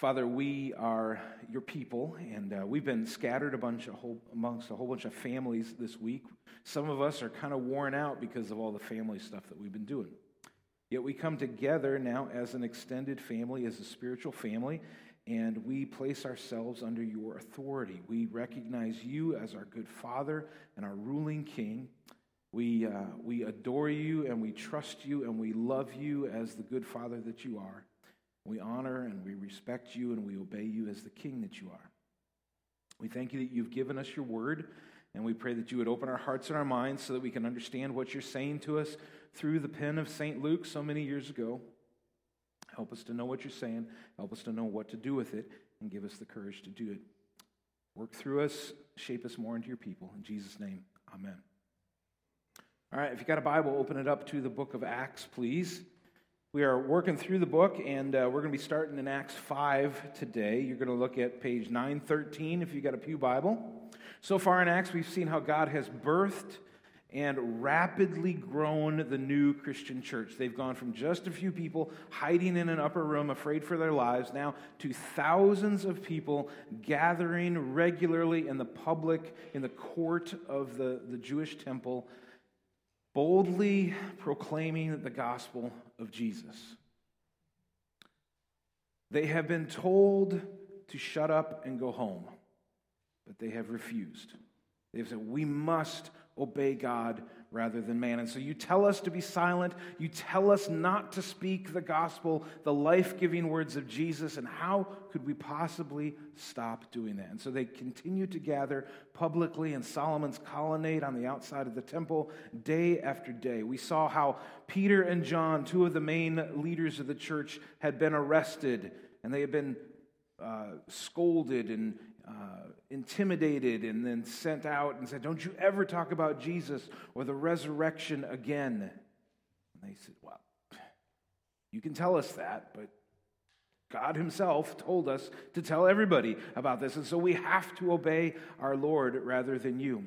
Father, we are your people, and uh, we've been scattered a bunch of whole, amongst a whole bunch of families this week. Some of us are kind of worn out because of all the family stuff that we've been doing. Yet we come together now as an extended family, as a spiritual family, and we place ourselves under your authority. We recognize you as our good Father and our ruling King. We, uh, we adore you and we trust you and we love you as the good Father that you are. We honor and we respect you and we obey you as the King that you are. We thank you that you've given us your word, and we pray that you would open our hearts and our minds so that we can understand what you're saying to us through the pen of St. Luke so many years ago. Help us to know what you're saying, help us to know what to do with it, and give us the courage to do it. Work through us, shape us more into your people. In Jesus' name, amen. All right, if you got a Bible, open it up to the book of Acts, please. We are working through the book, and uh, we're going to be starting in Acts 5 today. You're going to look at page 913 if you've got a Pew Bible. So far in Acts, we've seen how God has birthed and rapidly grown the new Christian church. They've gone from just a few people hiding in an upper room, afraid for their lives, now to thousands of people gathering regularly in the public, in the court of the, the Jewish temple boldly proclaiming the gospel of Jesus. They have been told to shut up and go home, but they have refused. They've said, We must obey God rather than man. And so you tell us to be silent. You tell us not to speak the gospel, the life giving words of Jesus. And how could we possibly stop doing that? And so they continue to gather publicly in Solomon's colonnade on the outside of the temple day after day. We saw how Peter and John, two of the main leaders of the church, had been arrested and they had been uh, scolded and uh, intimidated and then sent out and said, Don't you ever talk about Jesus or the resurrection again. And they said, Well, you can tell us that, but God Himself told us to tell everybody about this. And so we have to obey our Lord rather than you.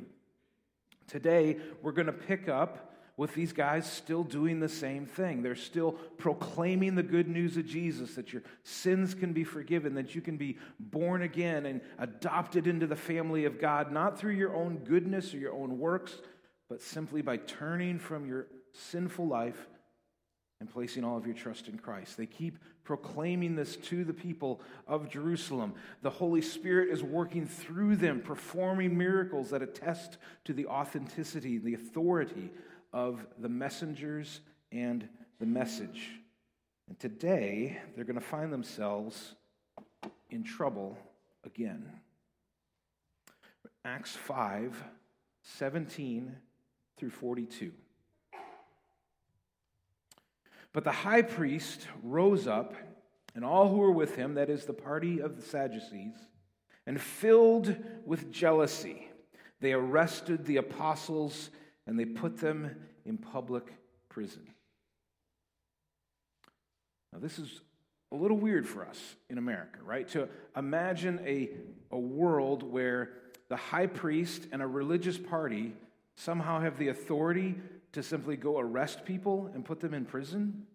Today, we're going to pick up with these guys still doing the same thing. They're still proclaiming the good news of Jesus that your sins can be forgiven, that you can be born again and adopted into the family of God, not through your own goodness or your own works, but simply by turning from your sinful life and placing all of your trust in Christ. They keep proclaiming this to the people of Jerusalem. The Holy Spirit is working through them, performing miracles that attest to the authenticity, the authority of the messengers and the message. And today, they're going to find themselves in trouble again. Acts 5 17 through 42. But the high priest rose up, and all who were with him, that is, the party of the Sadducees, and filled with jealousy, they arrested the apostles and they put them in public prison. Now, this is a little weird for us in America, right? To imagine a, a world where the high priest and a religious party somehow have the authority to simply go arrest people and put them in prison?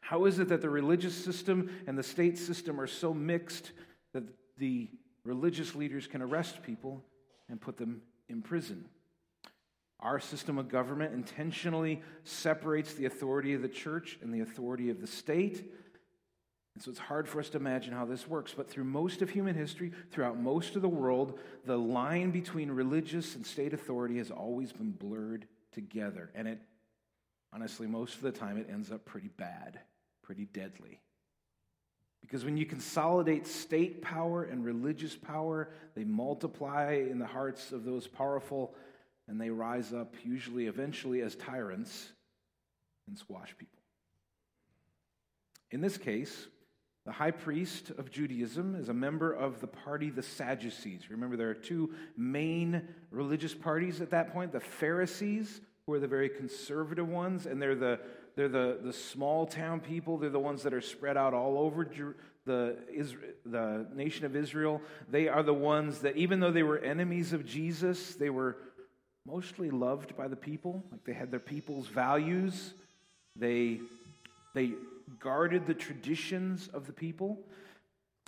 How is it that the religious system and the state system are so mixed that the religious leaders can arrest people and put them in prison? Our system of government intentionally separates the authority of the church and the authority of the state. And so it's hard for us to imagine how this works. But through most of human history, throughout most of the world, the line between religious and state authority has always been blurred together. And it, honestly, most of the time, it ends up pretty bad, pretty deadly. Because when you consolidate state power and religious power, they multiply in the hearts of those powerful and they rise up, usually eventually as tyrants, and squash people. In this case, the high priest of Judaism is a member of the party, the Sadducees. Remember, there are two main religious parties at that point the Pharisees, who are the very conservative ones, and they're the, they're the, the small town people. They're the ones that are spread out all over the, the nation of Israel. They are the ones that, even though they were enemies of Jesus, they were mostly loved by the people. Like they had their people's values. They, they guarded the traditions of the people.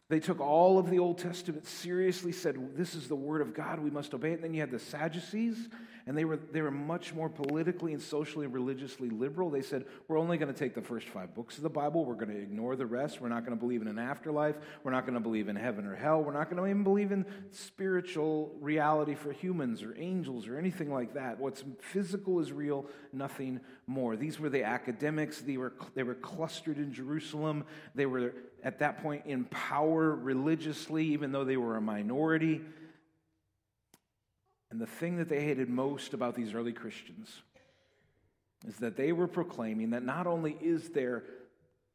They took all of the Old Testament seriously, said, This is the Word of God, we must obey it. And then you had the Sadducees, and they were, they were much more politically and socially and religiously liberal. They said, We're only going to take the first five books of the Bible, we're going to ignore the rest. We're not going to believe in an afterlife, we're not going to believe in heaven or hell, we're not going to even believe in spiritual reality for humans or angels or anything like that. What's physical is real, nothing more. These were the academics, they were, they were clustered in Jerusalem, they were at that point in power religiously, even though they were a minority. And the thing that they hated most about these early Christians is that they were proclaiming that not only is there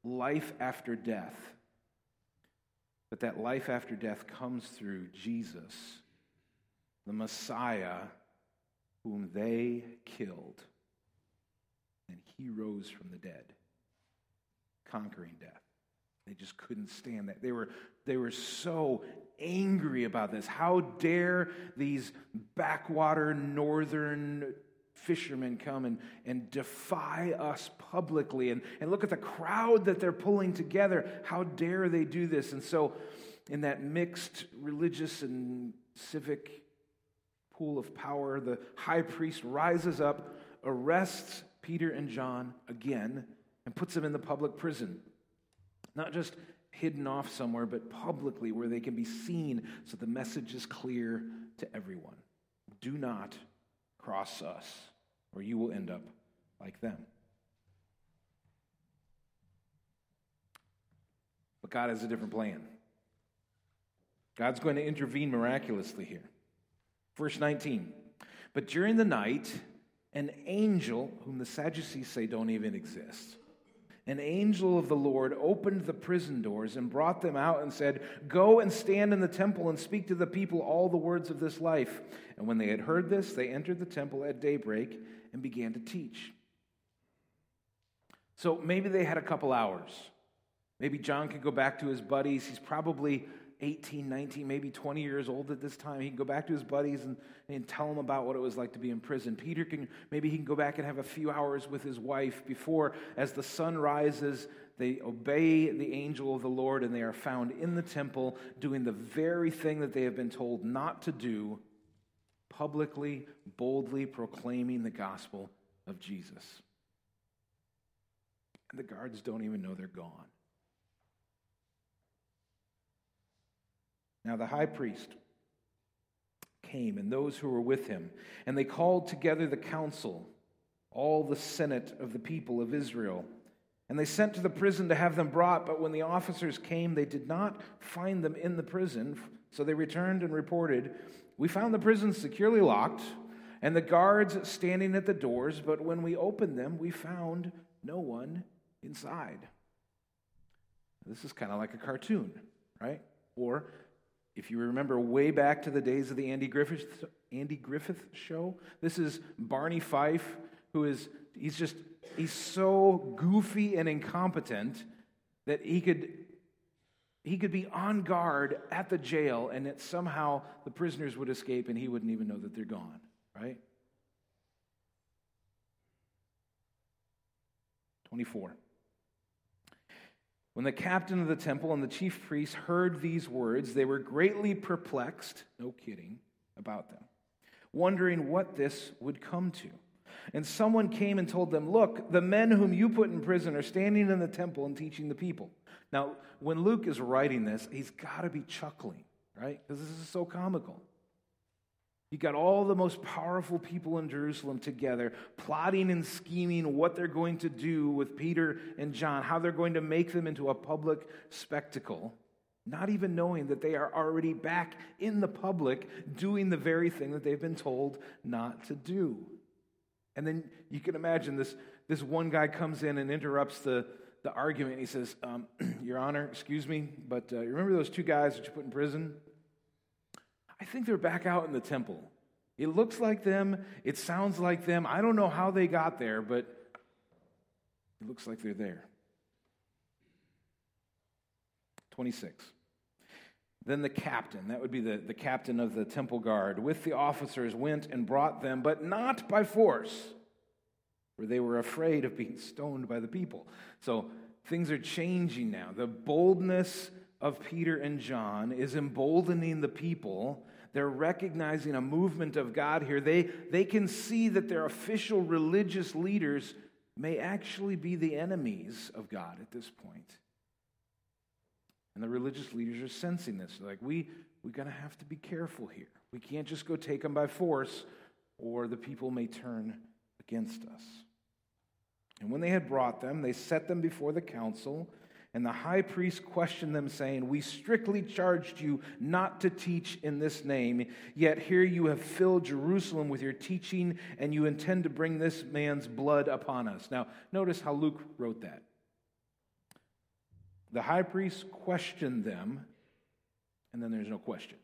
life after death, but that life after death comes through Jesus, the Messiah, whom they killed. And he rose from the dead, conquering death. They just couldn't stand that. They were, they were so angry about this. How dare these backwater northern fishermen come and, and defy us publicly? And, and look at the crowd that they're pulling together. How dare they do this? And so, in that mixed religious and civic pool of power, the high priest rises up, arrests Peter and John again, and puts them in the public prison. Not just hidden off somewhere, but publicly where they can be seen so the message is clear to everyone. Do not cross us, or you will end up like them. But God has a different plan. God's going to intervene miraculously here. Verse 19. But during the night, an angel, whom the Sadducees say don't even exist, an angel of the Lord opened the prison doors and brought them out and said, Go and stand in the temple and speak to the people all the words of this life. And when they had heard this, they entered the temple at daybreak and began to teach. So maybe they had a couple hours. Maybe John could go back to his buddies. He's probably 18, 19, maybe 20 years old at this time. He can go back to his buddies and, and tell them about what it was like to be in prison. Peter can, maybe he can go back and have a few hours with his wife before, as the sun rises, they obey the angel of the Lord and they are found in the temple doing the very thing that they have been told not to do, publicly, boldly proclaiming the gospel of Jesus. And the guards don't even know they're gone. Now the high priest came and those who were with him, and they called together the council, all the senate of the people of Israel. And they sent to the prison to have them brought, but when the officers came, they did not find them in the prison. So they returned and reported, We found the prison securely locked, and the guards standing at the doors, but when we opened them, we found no one inside. This is kind of like a cartoon, right? Or if you remember way back to the days of the Andy Griffith, Andy Griffith show, this is Barney Fife, who is, he's just, he's so goofy and incompetent that he could, he could be on guard at the jail and that somehow the prisoners would escape and he wouldn't even know that they're gone, right? 24. When the captain of the temple and the chief priests heard these words, they were greatly perplexed, no kidding, about them, wondering what this would come to. And someone came and told them, Look, the men whom you put in prison are standing in the temple and teaching the people. Now, when Luke is writing this, he's got to be chuckling, right? Because this is so comical. You got all the most powerful people in Jerusalem together, plotting and scheming what they're going to do with Peter and John, how they're going to make them into a public spectacle, not even knowing that they are already back in the public doing the very thing that they've been told not to do. And then you can imagine this, this one guy comes in and interrupts the, the argument. He says, um, Your Honor, excuse me, but uh, you remember those two guys that you put in prison? I think they're back out in the temple. It looks like them, it sounds like them. I don't know how they got there, but it looks like they're there. 26. Then the captain, that would be the, the captain of the temple guard, with the officers went and brought them, but not by force, for they were afraid of being stoned by the people. So things are changing now. The boldness of Peter and John is emboldening the people. They're recognizing a movement of God here. They, they can see that their official religious leaders may actually be the enemies of God at this point. And the religious leaders are sensing this. They're like, we, we're going to have to be careful here. We can't just go take them by force, or the people may turn against us. And when they had brought them, they set them before the council. And the high priest questioned them, saying, We strictly charged you not to teach in this name, yet here you have filled Jerusalem with your teaching, and you intend to bring this man's blood upon us. Now, notice how Luke wrote that. The high priest questioned them, and then there's no question.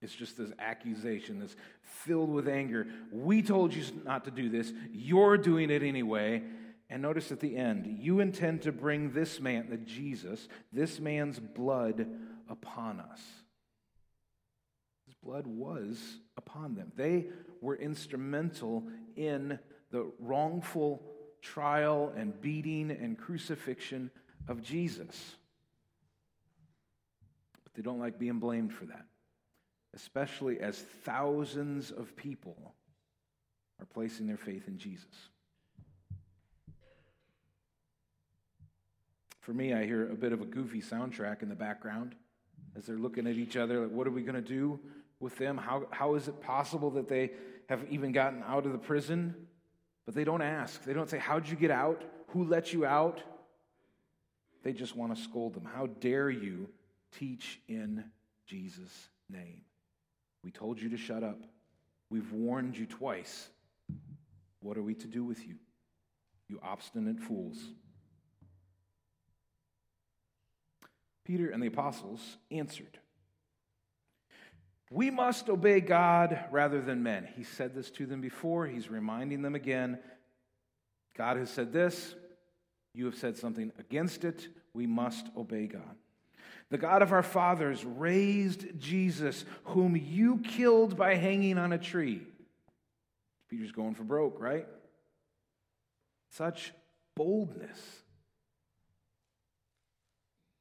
It's just this accusation that's filled with anger. We told you not to do this. You're doing it anyway. And notice at the end, you intend to bring this man, the Jesus, this man's blood upon us. His blood was upon them. They were instrumental in the wrongful trial and beating and crucifixion of Jesus. But they don't like being blamed for that, especially as thousands of people are placing their faith in Jesus. For me, I hear a bit of a goofy soundtrack in the background as they're looking at each other. Like, what are we going to do with them? How, how is it possible that they have even gotten out of the prison? But they don't ask. They don't say, How'd you get out? Who let you out? They just want to scold them. How dare you teach in Jesus' name? We told you to shut up. We've warned you twice. What are we to do with you? You obstinate fools. Peter and the apostles answered, We must obey God rather than men. He said this to them before. He's reminding them again. God has said this. You have said something against it. We must obey God. The God of our fathers raised Jesus, whom you killed by hanging on a tree. Peter's going for broke, right? Such boldness.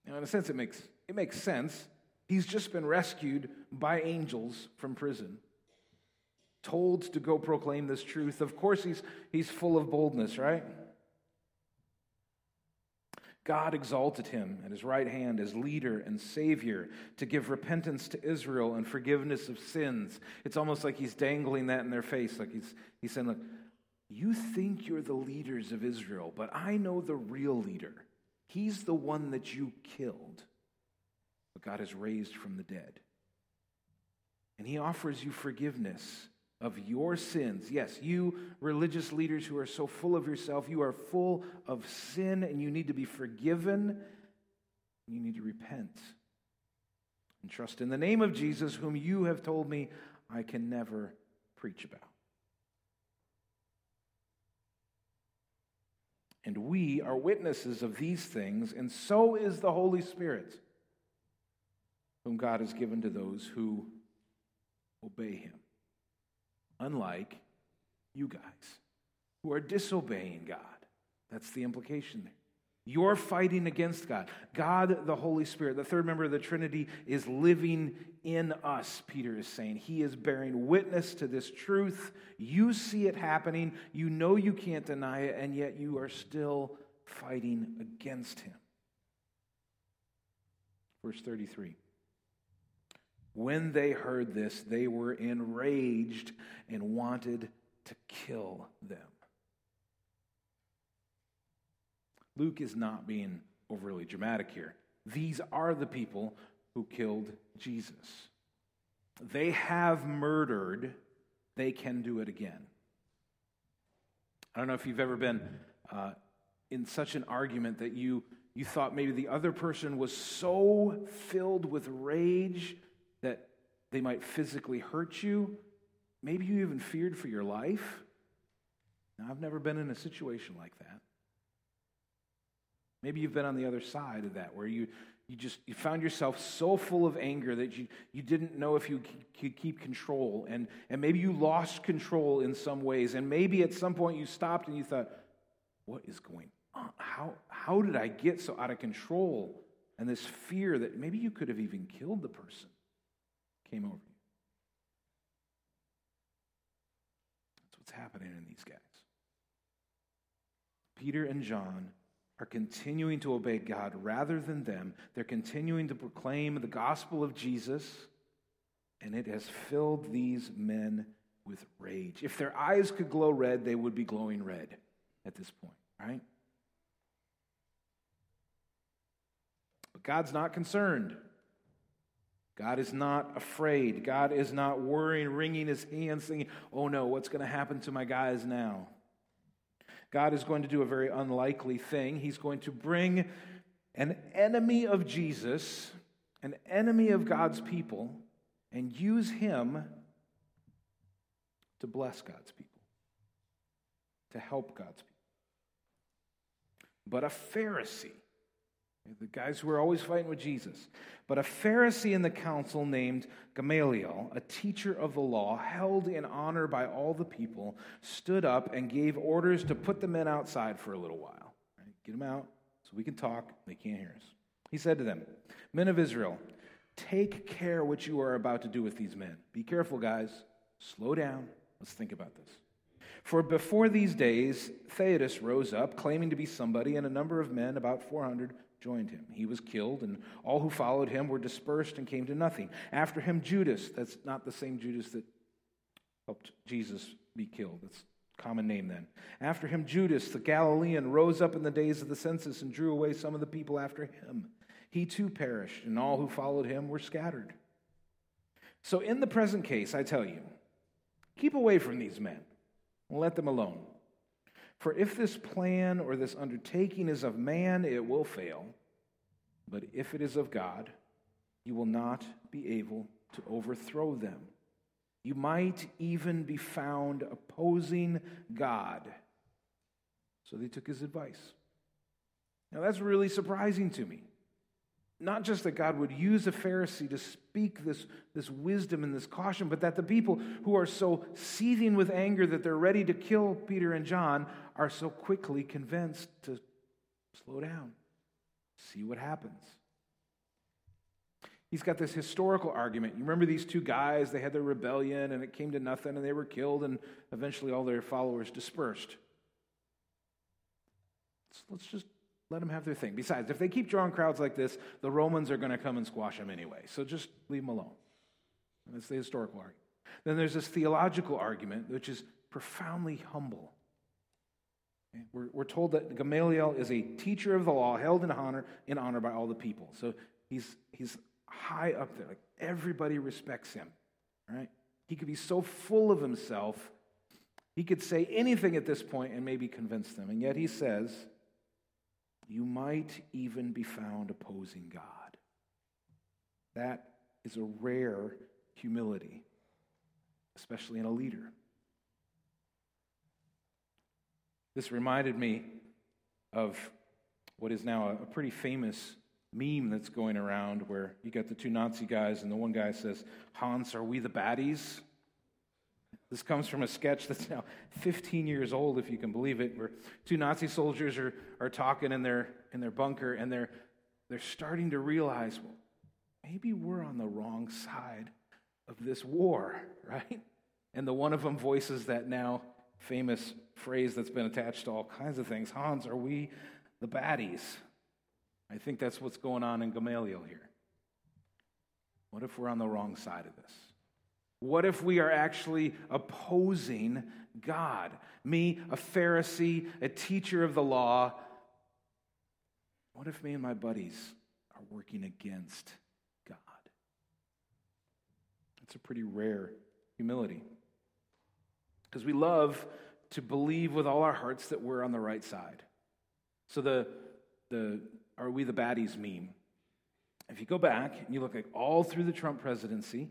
Now, in a sense, it makes, it makes sense. He's just been rescued by angels from prison, told to go proclaim this truth. Of course, he's, he's full of boldness, right? God exalted him at his right hand as leader and savior to give repentance to Israel and forgiveness of sins. It's almost like he's dangling that in their face. Like he's, he's saying, Look, you think you're the leaders of Israel, but I know the real leader. He's the one that you killed, but God has raised from the dead. And He offers you forgiveness of your sins. Yes, you religious leaders who are so full of yourself, you are full of sin and you need to be forgiven. You need to repent and trust in the name of Jesus, whom you have told me I can never preach about. And we are witnesses of these things, and so is the Holy Spirit, whom God has given to those who obey Him. Unlike you guys, who are disobeying God. That's the implication there. You're fighting against God. God, the Holy Spirit, the third member of the Trinity, is living in us, Peter is saying. He is bearing witness to this truth. You see it happening. You know you can't deny it, and yet you are still fighting against him. Verse 33. When they heard this, they were enraged and wanted to kill them. Luke is not being overly dramatic here. These are the people who killed Jesus. They have murdered, they can do it again. I don't know if you've ever been uh, in such an argument that you, you thought maybe the other person was so filled with rage that they might physically hurt you. Maybe you even feared for your life. Now, I've never been in a situation like that. Maybe you've been on the other side of that, where you, you just you found yourself so full of anger that you, you didn't know if you could keep control. And, and maybe you lost control in some ways. And maybe at some point you stopped and you thought, what is going on? How, how did I get so out of control? and this fear that maybe you could have even killed the person came over you. That's what's happening in these guys. Peter and John are continuing to obey God rather than them. They're continuing to proclaim the gospel of Jesus, and it has filled these men with rage. If their eyes could glow red, they would be glowing red at this point, right? But God's not concerned. God is not afraid. God is not worrying, wringing his hands, thinking, oh no, what's going to happen to my guys now? God is going to do a very unlikely thing. He's going to bring an enemy of Jesus, an enemy of God's people, and use him to bless God's people, to help God's people. But a Pharisee, the guys who were always fighting with Jesus, but a Pharisee in the council named Gamaliel, a teacher of the law, held in honor by all the people, stood up and gave orders to put the men outside for a little while. Right? Get them out so we can talk. They can't hear us. He said to them, Men of Israel, take care what you are about to do with these men. Be careful, guys. Slow down. Let's think about this. For before these days, Theudas rose up, claiming to be somebody, and a number of men, about 400, joined him. He was killed, and all who followed him were dispersed and came to nothing. After him, Judas, that's not the same Judas that helped Jesus be killed. That's common name then. After him, Judas, the Galilean, rose up in the days of the census and drew away some of the people after him. He too perished, and all who followed him were scattered. So, in the present case, I tell you, keep away from these men and let them alone. For if this plan or this undertaking is of man, it will fail. But if it is of God, you will not be able to overthrow them. You might even be found opposing God. So they took his advice. Now that's really surprising to me. Not just that God would use a Pharisee to speak this, this wisdom and this caution, but that the people who are so seething with anger that they're ready to kill Peter and John are so quickly convinced to slow down, see what happens. He's got this historical argument. You remember these two guys, they had their rebellion and it came to nothing and they were killed and eventually all their followers dispersed. So let's just let them have their thing. Besides, if they keep drawing crowds like this, the Romans are going to come and squash them anyway. So just leave them alone. that's the historical argument. Then there's this theological argument, which is profoundly humble. We're, we're told that Gamaliel is a teacher of the law, held in honor, in honor by all the people. So he's, he's high up there. Like everybody respects him, right? He could be so full of himself, he could say anything at this point and maybe convince them. And yet he says, you might even be found opposing God. That is a rare humility, especially in a leader. This reminded me of what is now a pretty famous meme that's going around where you got the two Nazi guys, and the one guy says, Hans, are we the baddies? This comes from a sketch that's now 15 years old, if you can believe it, where two Nazi soldiers are, are talking in their, in their bunker and they're, they're starting to realize, well, maybe we're on the wrong side of this war, right? And the one of them voices that now famous phrase that's been attached to all kinds of things Hans, are we the baddies? I think that's what's going on in Gamaliel here. What if we're on the wrong side of this? What if we are actually opposing God? Me, a Pharisee, a teacher of the law. What if me and my buddies are working against God? That's a pretty rare humility. Because we love to believe with all our hearts that we're on the right side. So the, the are we the baddies meme. If you go back and you look like all through the Trump presidency,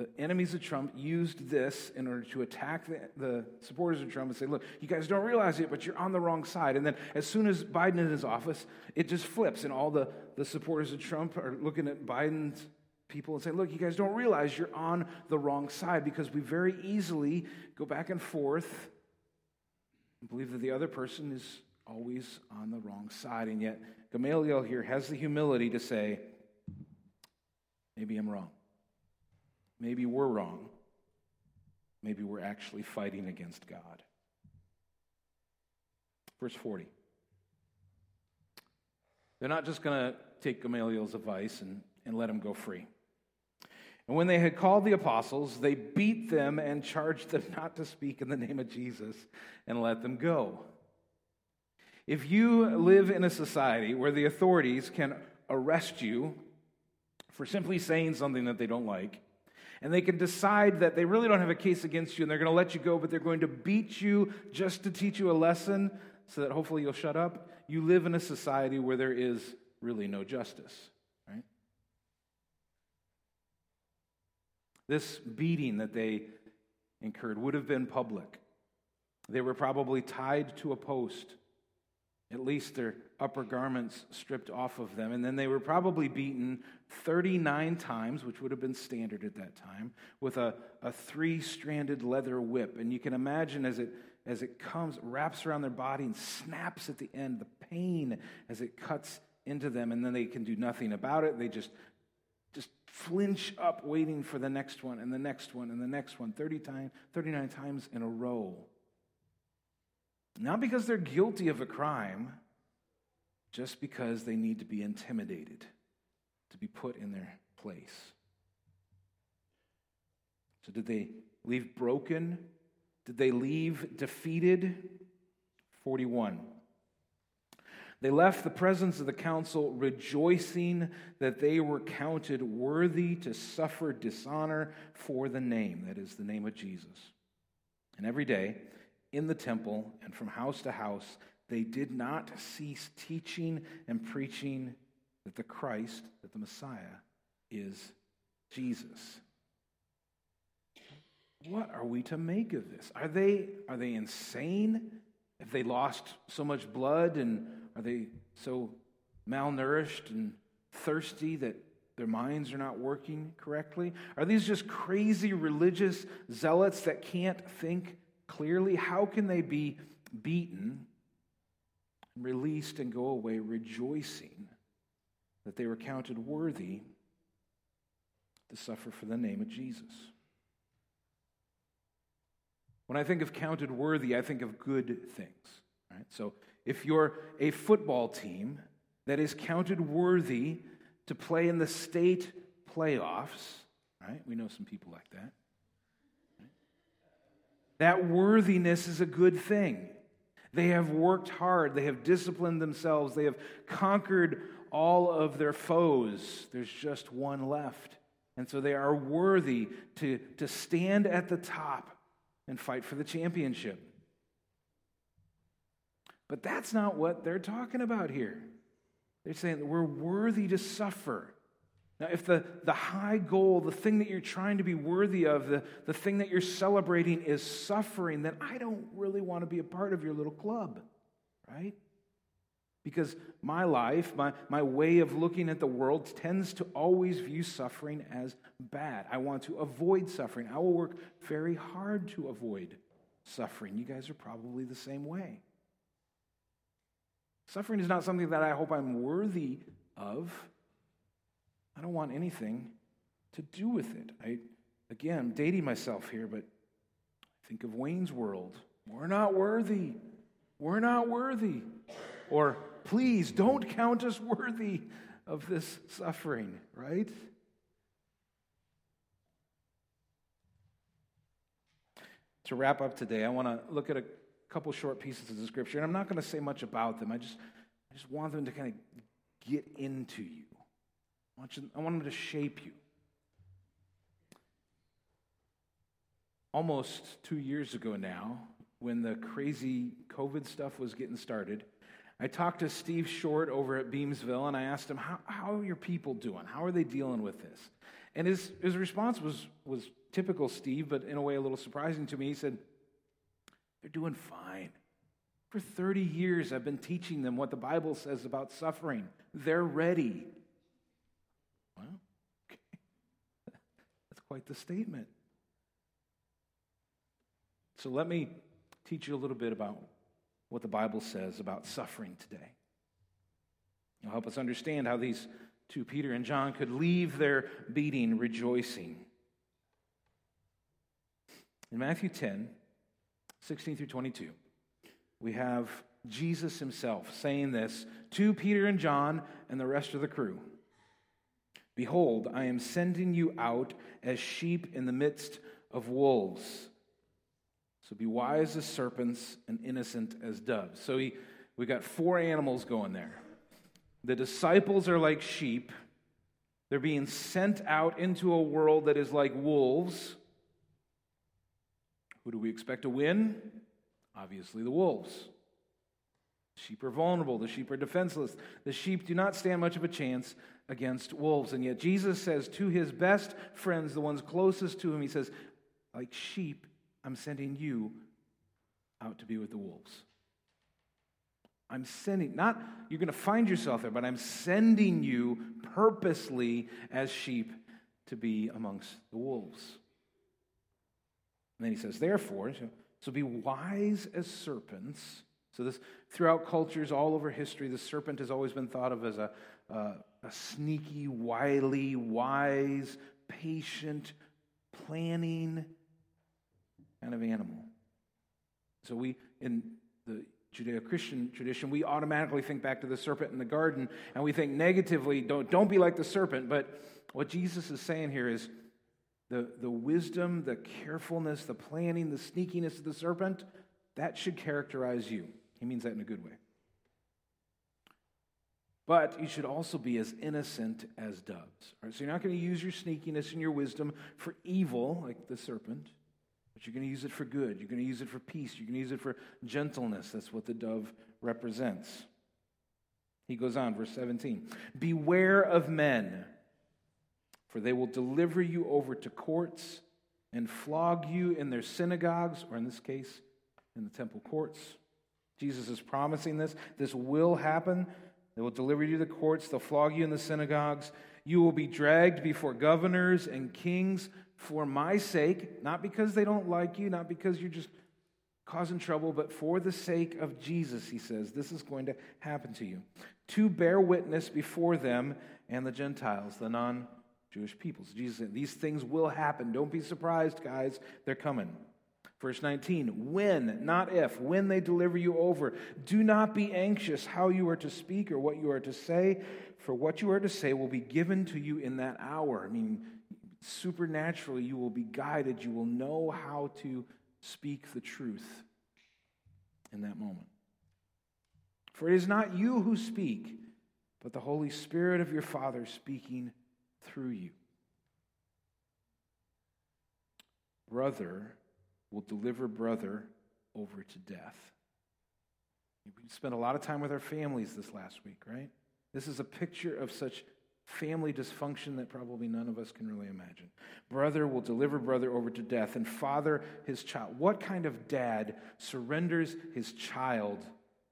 the enemies of Trump used this in order to attack the, the, supporters of Trump and say, look, you guys don't realize it, but you're on the wrong side. And then as soon as Biden is in his office, it just flips, and all the, the supporters of Trump are looking at Biden's people and saying, look, you guys don't realize you're on the wrong side because we very easily go back and forth and believe that the other person is always on the wrong side. And yet, Gamaliel here has the humility to say, maybe I'm wrong. Maybe we're wrong. Maybe we're actually fighting against God. Verse 40. They're not just going to take Gamaliel's advice and, and let him go free. And when they had called the apostles, they beat them and charged them not to speak in the name of Jesus and let them go. If you live in a society where the authorities can arrest you for simply saying something that they don't like, and they can decide that they really don't have a case against you and they're going to let you go, but they're going to beat you just to teach you a lesson so that hopefully you'll shut up, you live in a society where there is really no justice, right? This beating that they incurred would have been public. They were probably tied to a post, at least their upper garments stripped off of them. And then they were probably beaten 39 times, which would have been standard at that time, with a, a three stranded leather whip. And you can imagine as it as it comes, wraps around their body and snaps at the end, the pain as it cuts into them, and then they can do nothing about it. They just just flinch up waiting for the next one and the next one and the next one 30 times 39 times in a row not because they're guilty of a crime just because they need to be intimidated to be put in their place so did they leave broken did they leave defeated? 41. They left the presence of the council rejoicing that they were counted worthy to suffer dishonor for the name, that is, the name of Jesus. And every day, in the temple and from house to house, they did not cease teaching and preaching that the Christ, that the Messiah, is Jesus. What are we to make of this? Are they, are they insane? Have they lost so much blood and are they so malnourished and thirsty that their minds are not working correctly? Are these just crazy religious zealots that can't think clearly? How can they be beaten, released, and go away rejoicing that they were counted worthy to suffer for the name of Jesus? When I think of counted worthy, I think of good things. Right? So if you're a football team that is counted worthy to play in the state playoffs, right? We know some people like that. That worthiness is a good thing. They have worked hard, they have disciplined themselves, they have conquered all of their foes. There's just one left. And so they are worthy to, to stand at the top and fight for the championship. But that's not what they're talking about here. They're saying that we're worthy to suffer. Now, if the, the high goal, the thing that you're trying to be worthy of, the, the thing that you're celebrating is suffering, then I don't really want to be a part of your little club, right? Because my life, my, my way of looking at the world tends to always view suffering as bad. I want to avoid suffering. I will work very hard to avoid suffering. You guys are probably the same way. Suffering is not something that I hope I'm worthy of. I don't want anything to do with it. I, again, I'm dating myself here, but think of Wayne's World. We're not worthy. We're not worthy. Or Please don't count us worthy of this suffering, right? To wrap up today, I want to look at a couple short pieces of the scripture, and I'm not going to say much about them. I just, I just want them to kind of get into you. I want, you, I want them to shape you. Almost two years ago now, when the crazy COVID stuff was getting started, I talked to Steve Short over at Beamsville and I asked him, How, how are your people doing? How are they dealing with this? And his, his response was, was typical Steve, but in a way a little surprising to me. He said, They're doing fine. For 30 years, I've been teaching them what the Bible says about suffering. They're ready. Well, okay. That's quite the statement. So let me teach you a little bit about what the Bible says about suffering today. It'll help us understand how these two, Peter and John, could leave their beating rejoicing. In Matthew 10, 16 through 22, we have Jesus himself saying this to Peter and John and the rest of the crew Behold, I am sending you out as sheep in the midst of wolves. So be wise as serpents and innocent as doves. So he, we got four animals going there. The disciples are like sheep. They're being sent out into a world that is like wolves. Who do we expect to win? Obviously, the wolves. Sheep are vulnerable. The sheep are defenseless. The sheep do not stand much of a chance against wolves. And yet, Jesus says to his best friends, the ones closest to him, He says, like sheep, I'm sending you out to be with the wolves. I'm sending, not you're going to find yourself there, but I'm sending you purposely as sheep to be amongst the wolves. And then he says, therefore, so be wise as serpents. So this throughout cultures all over history, the serpent has always been thought of as a, uh, a sneaky, wily, wise, patient, planning kind of animal. So we in the Judeo Christian tradition, we automatically think back to the serpent in the garden and we think negatively, don't, don't be like the serpent. But what Jesus is saying here is the, the wisdom, the carefulness, the planning, the sneakiness of the serpent, that should characterize you. He means that in a good way. But you should also be as innocent as doves. So you're not going to use your sneakiness and your wisdom for evil, like the serpent. But you're going to use it for good. You're going to use it for peace. You're going to use it for gentleness. That's what the dove represents. He goes on, verse 17 Beware of men, for they will deliver you over to courts and flog you in their synagogues, or in this case, in the temple courts. Jesus is promising this. This will happen. They will deliver you to the courts, they'll flog you in the synagogues. You will be dragged before governors and kings for my sake, not because they don't like you, not because you're just causing trouble, but for the sake of Jesus, he says, this is going to happen to you. To bear witness before them and the Gentiles, the non Jewish peoples. Jesus said, These things will happen. Don't be surprised, guys. They're coming. Verse 19, when, not if, when they deliver you over, do not be anxious how you are to speak or what you are to say, for what you are to say will be given to you in that hour. I mean, supernaturally you will be guided. You will know how to speak the truth in that moment. For it is not you who speak, but the Holy Spirit of your Father speaking through you. Brother will deliver brother over to death. We spent a lot of time with our families this last week, right? This is a picture of such family dysfunction that probably none of us can really imagine. Brother will deliver brother over to death, and father his child. What kind of dad surrenders his child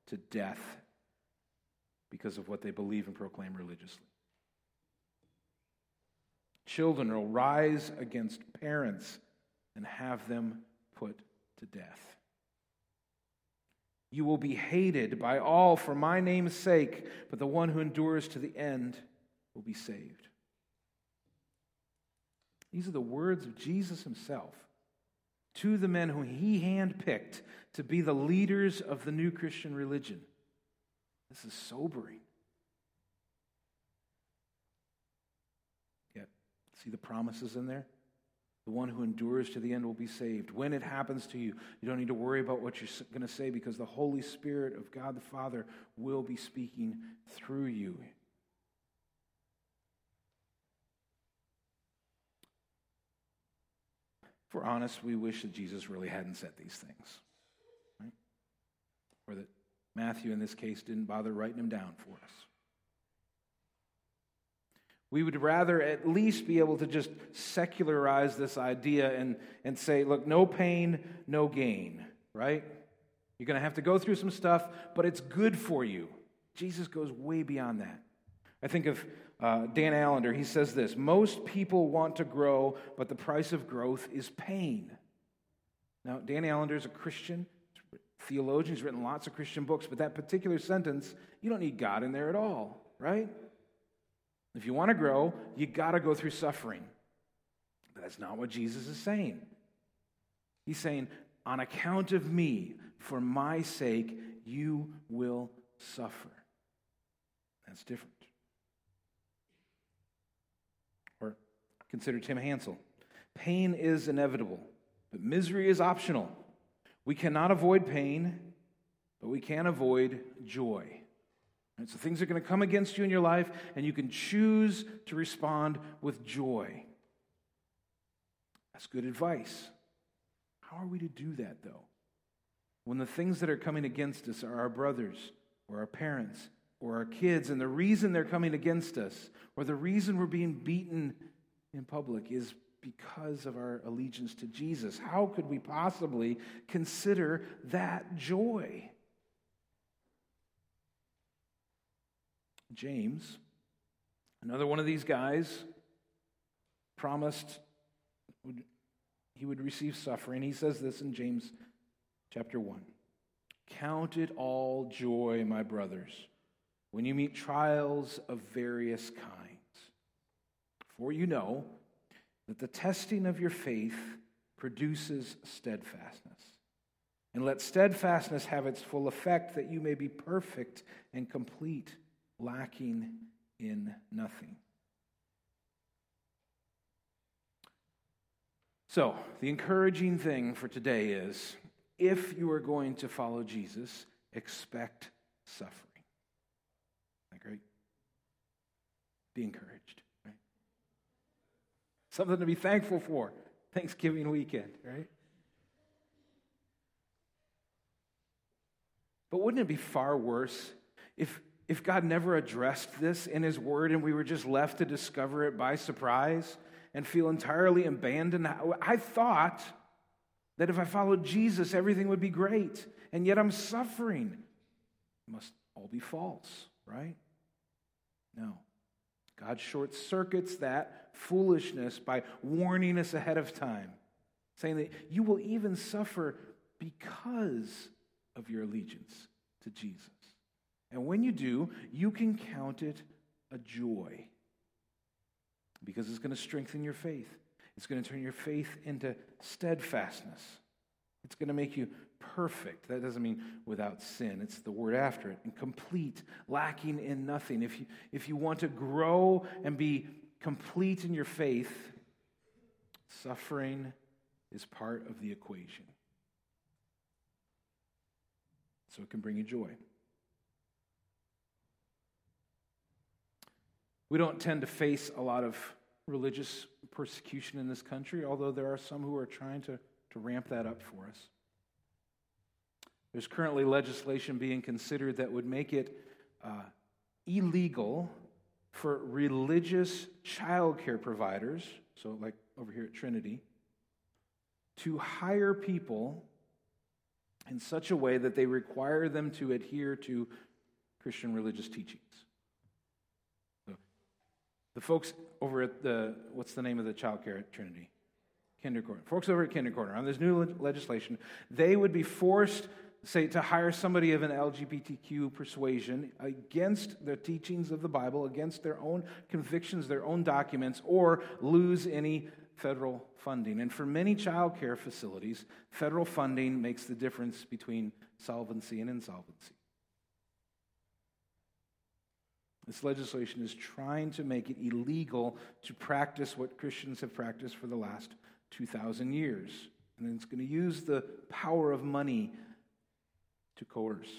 to death because of what they believe and proclaim religiously? Children will rise against parents and have them put to death. You will be hated by all for my name's sake, but the one who endures to the end will be saved. These are the words of Jesus himself to the men whom he handpicked to be the leaders of the new Christian religion. This is sobering. Yet, see the promises in there? The one who endures to the end will be saved. When it happens to you, you don't need to worry about what you're going to say because the Holy Spirit of God the Father will be speaking through you. If we're honest, we wish that Jesus really hadn't said these things. Right? Or that Matthew, in this case, didn't bother writing them down for us. We would rather at least be able to just secularize this idea and, and say, look, no pain, no gain, right? You're going to have to go through some stuff, but it's good for you. Jesus goes way beyond that. I think of uh, Dan Allender, he says this Most people want to grow, but the price of growth is pain. Now, Dan Allender is a Christian theologian. He's written lots of Christian books, but that particular sentence, you don't need God in there at all. right? If you want to grow, you got to go through suffering. But that's not what Jesus is saying. He's saying, on account of me, for my sake, you will suffer. That's different. Or consider Tim Hansel. Pain is inevitable, but misery is optional. We cannot avoid pain, but we can avoid joy. Right? So things are going to come against you in your life, and you can choose to respond with joy. That's good advice. How are we to do that, though? When the things that are coming against us are our brothers, or our parents, or our kids, and the reason they're coming against us, or the reason we're being beaten in public is because of our allegiance to Jesus. How could we possibly consider that joy? James, another one of these guys, promised he would receive suffering. He says this in James chapter 1 Count it all joy, my brothers, when you meet trials of various kinds. For you know that the testing of your faith produces steadfastness. And let steadfastness have its full effect, that you may be perfect and complete, lacking in nothing. So, the encouraging thing for today is if you are going to follow Jesus, expect suffering. Isn't that great? Be encouraged. Something to be thankful for. Thanksgiving weekend, right? But wouldn't it be far worse if, if God never addressed this in His Word and we were just left to discover it by surprise and feel entirely abandoned? I thought that if I followed Jesus, everything would be great, and yet I'm suffering. It must all be false, right? No. God short circuits that foolishness by warning us ahead of time, saying that you will even suffer because of your allegiance to Jesus. And when you do, you can count it a joy because it's going to strengthen your faith. It's going to turn your faith into steadfastness. It's going to make you perfect. That doesn't mean without sin. It's the word after it. And complete, lacking in nothing. If you, if you want to grow and be complete in your faith, suffering is part of the equation. So it can bring you joy. We don't tend to face a lot of religious persecution in this country, although there are some who are trying to, to ramp that up for us. There's currently legislation being considered that would make it uh, illegal for religious childcare providers, so like over here at Trinity, to hire people in such a way that they require them to adhere to Christian religious teachings. The folks over at the, what's the name of the childcare at Trinity? Kindergarten. Folks over at Kindergarten, on this new legislation, they would be forced say, to hire somebody of an LGBTQ persuasion against the teachings of the Bible, against their own convictions, their own documents, or lose any federal funding. And for many child care facilities, federal funding makes the difference between solvency and insolvency. This legislation is trying to make it illegal to practice what Christians have practiced for the last 2,000 years. And it's going to use the power of money to coerce.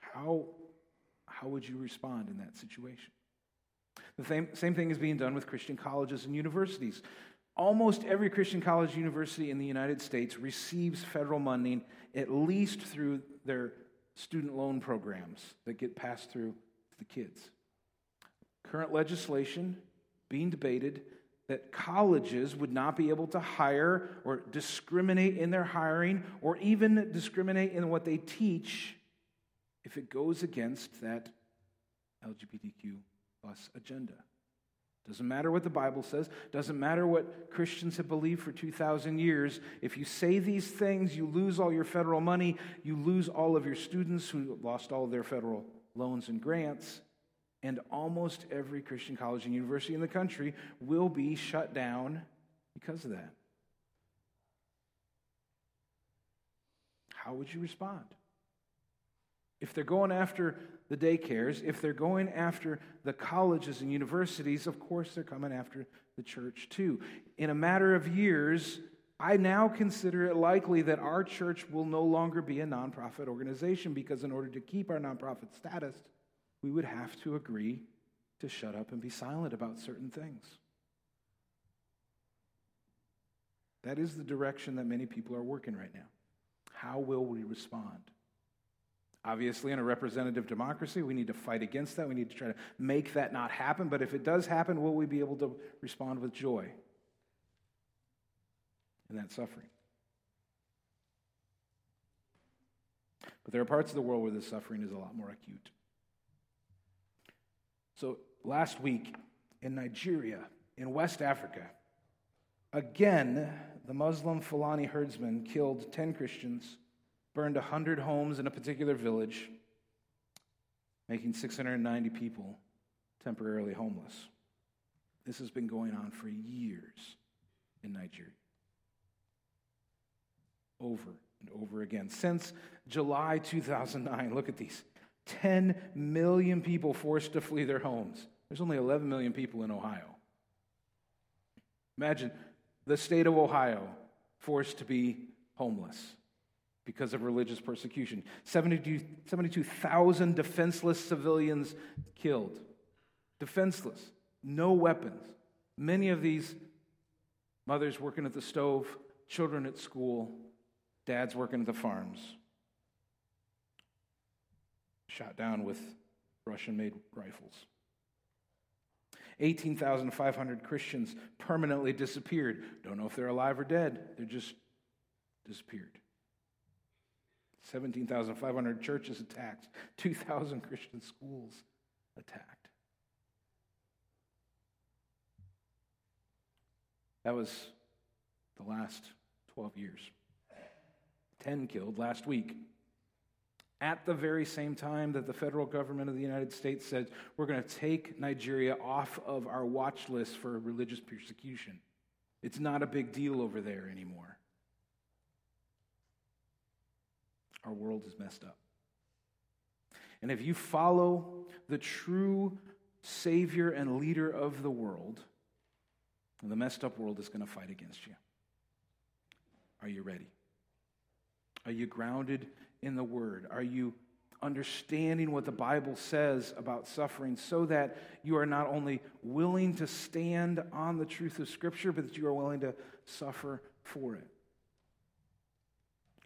How, how would you respond in that situation? The same, same thing is being done with Christian colleges and universities. Almost every Christian college university in the United States receives federal money, at least through their student loan programs that get passed through to the kids. Current legislation being debated that colleges would not be able to hire or discriminate in their hiring or even discriminate in what they teach if it goes against that LGBTQ plus agenda. Doesn't matter what the Bible says, doesn't matter what Christians have believed for 2,000 years. If you say these things, you lose all your federal money, you lose all of your students who lost all of their federal loans and grants, and almost every Christian college and university in the country will be shut down because of that. How would you respond? If they're going after the daycares, if they're going after the colleges and universities, of course they're coming after the church too. In a matter of years, I now consider it likely that our church will no longer be a nonprofit organization because, in order to keep our nonprofit status, we would have to agree to shut up and be silent about certain things. That is the direction that many people are working right now. How will we respond? Obviously, in a representative democracy, we need to fight against that. We need to try to make that not happen. But if it does happen, will we be able to respond with joy in that suffering? But there are parts of the world where the suffering is a lot more acute. So, last week in Nigeria, in West Africa, again, the Muslim Fulani herdsmen killed 10 Christians burned 100 homes in a particular village, making 690 people temporarily homeless. This has been going on for years in Nigeria. Over and over again. Since July 2009, look at these 10 million people forced to flee their homes. There's only 11 million people in Ohio. Imagine the state of Ohio forced to be homeless because of religious persecution. 72,000 defenseless civilians killed. Defenseless, no weapons. Many of these mothers working at the stove, children at school, dads working at the farms. Shot down with Russian made rifles. 18,500 Christians permanently disappeared. Don't know if they're alive or dead, they're just disappeared. 17,500 churches attacked, 2,000 Christian schools attacked. That was the last 12 years. 10 killed last week. At the very same time that the federal government of the United States said, we're going to take Nigeria off of our watch list for religious persecution. It's not a big deal over there anymore. Our world is messed up. And if you follow the true Savior and leader of the world, the messed up world is going to fight against you. Are you ready? Are you grounded in the Word? Are you understanding what the Bible says about suffering so that you are not only willing to stand on the truth of Scripture, but that you are willing to suffer for it?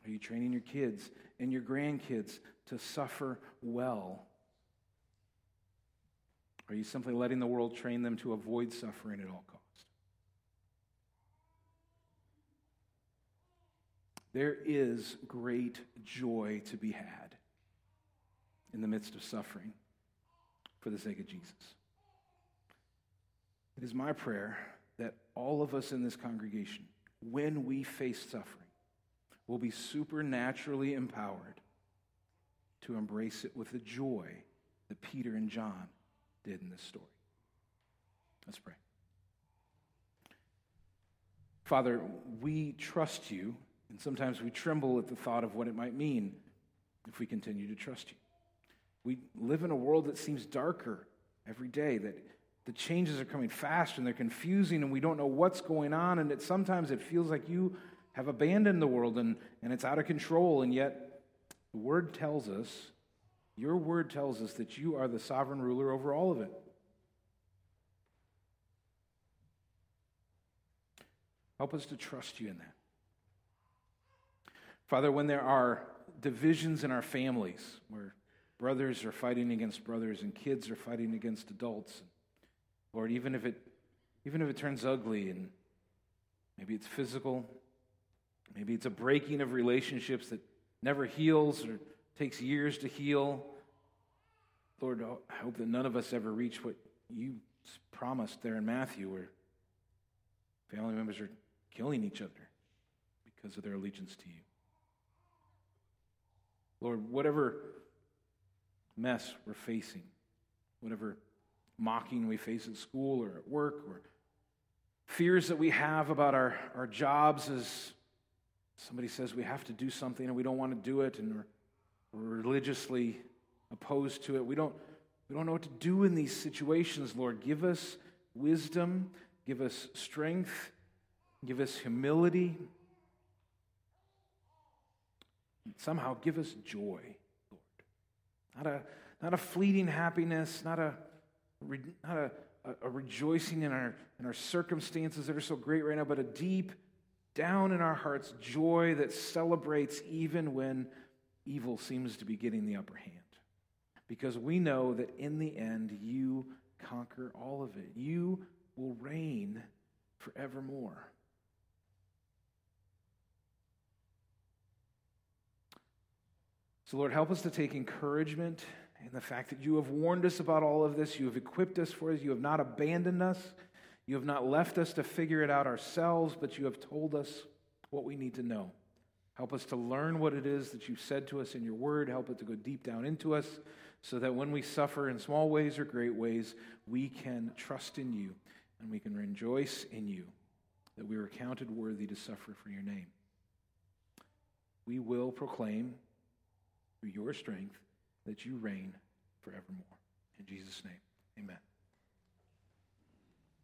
Are you training your kids and your grandkids to suffer well? Are you simply letting the world train them to avoid suffering at all costs? There is great joy to be had in the midst of suffering for the sake of Jesus. It is my prayer that all of us in this congregation, when we face suffering, will be supernaturally empowered to embrace it with the joy that Peter and John did in this story. Let's pray. Father, we trust you, and sometimes we tremble at the thought of what it might mean if we continue to trust you. We live in a world that seems darker every day, that the changes are coming fast and they're confusing and we don't know what's going on, and that sometimes it feels like you have abandoned the world and, and it's out of control, and yet the word tells us, your word tells us that you are the sovereign ruler over all of it. Help us to trust you in that. Father, when there are divisions in our families, where brothers are fighting against brothers and kids are fighting against adults, Lord, even if it even if it turns ugly and maybe it's physical, Maybe it's a breaking of relationships that never heals or takes years to heal. Lord, I hope that none of us ever reach what you promised there in Matthew, where family members are killing each other because of their allegiance to you. Lord, whatever mess we're facing, whatever mocking we face at school or at work, or fears that we have about our, our jobs as somebody says we have to do something and we don't want to do it and we're, religiously opposed to it. We don't, we don't know what to do in these situations, Lord. Give us wisdom, give us strength, give us humility. Somehow give us joy, Lord. Not a, not a fleeting happiness, not a, not a, a, rejoicing in our, in our circumstances that are so great right now, but a deep, down in our hearts, joy that celebrates even when evil seems to be getting the upper hand. Because we know that in the end, you conquer all of it. You will reign forevermore. So, Lord, help us to take encouragement in the fact that you have warned us about all of this. You have equipped us for it. You have not abandoned us. You have not left us to figure it out ourselves, but you have told us what we need to know. Help us to learn what it is that you've said to us in your word. Help it to go deep down into us so that when we suffer in small ways or great ways, we can trust in you and we can rejoice in you that we are counted worthy to suffer for your name. We will proclaim through your strength that you reign forevermore. In Jesus' name, amen.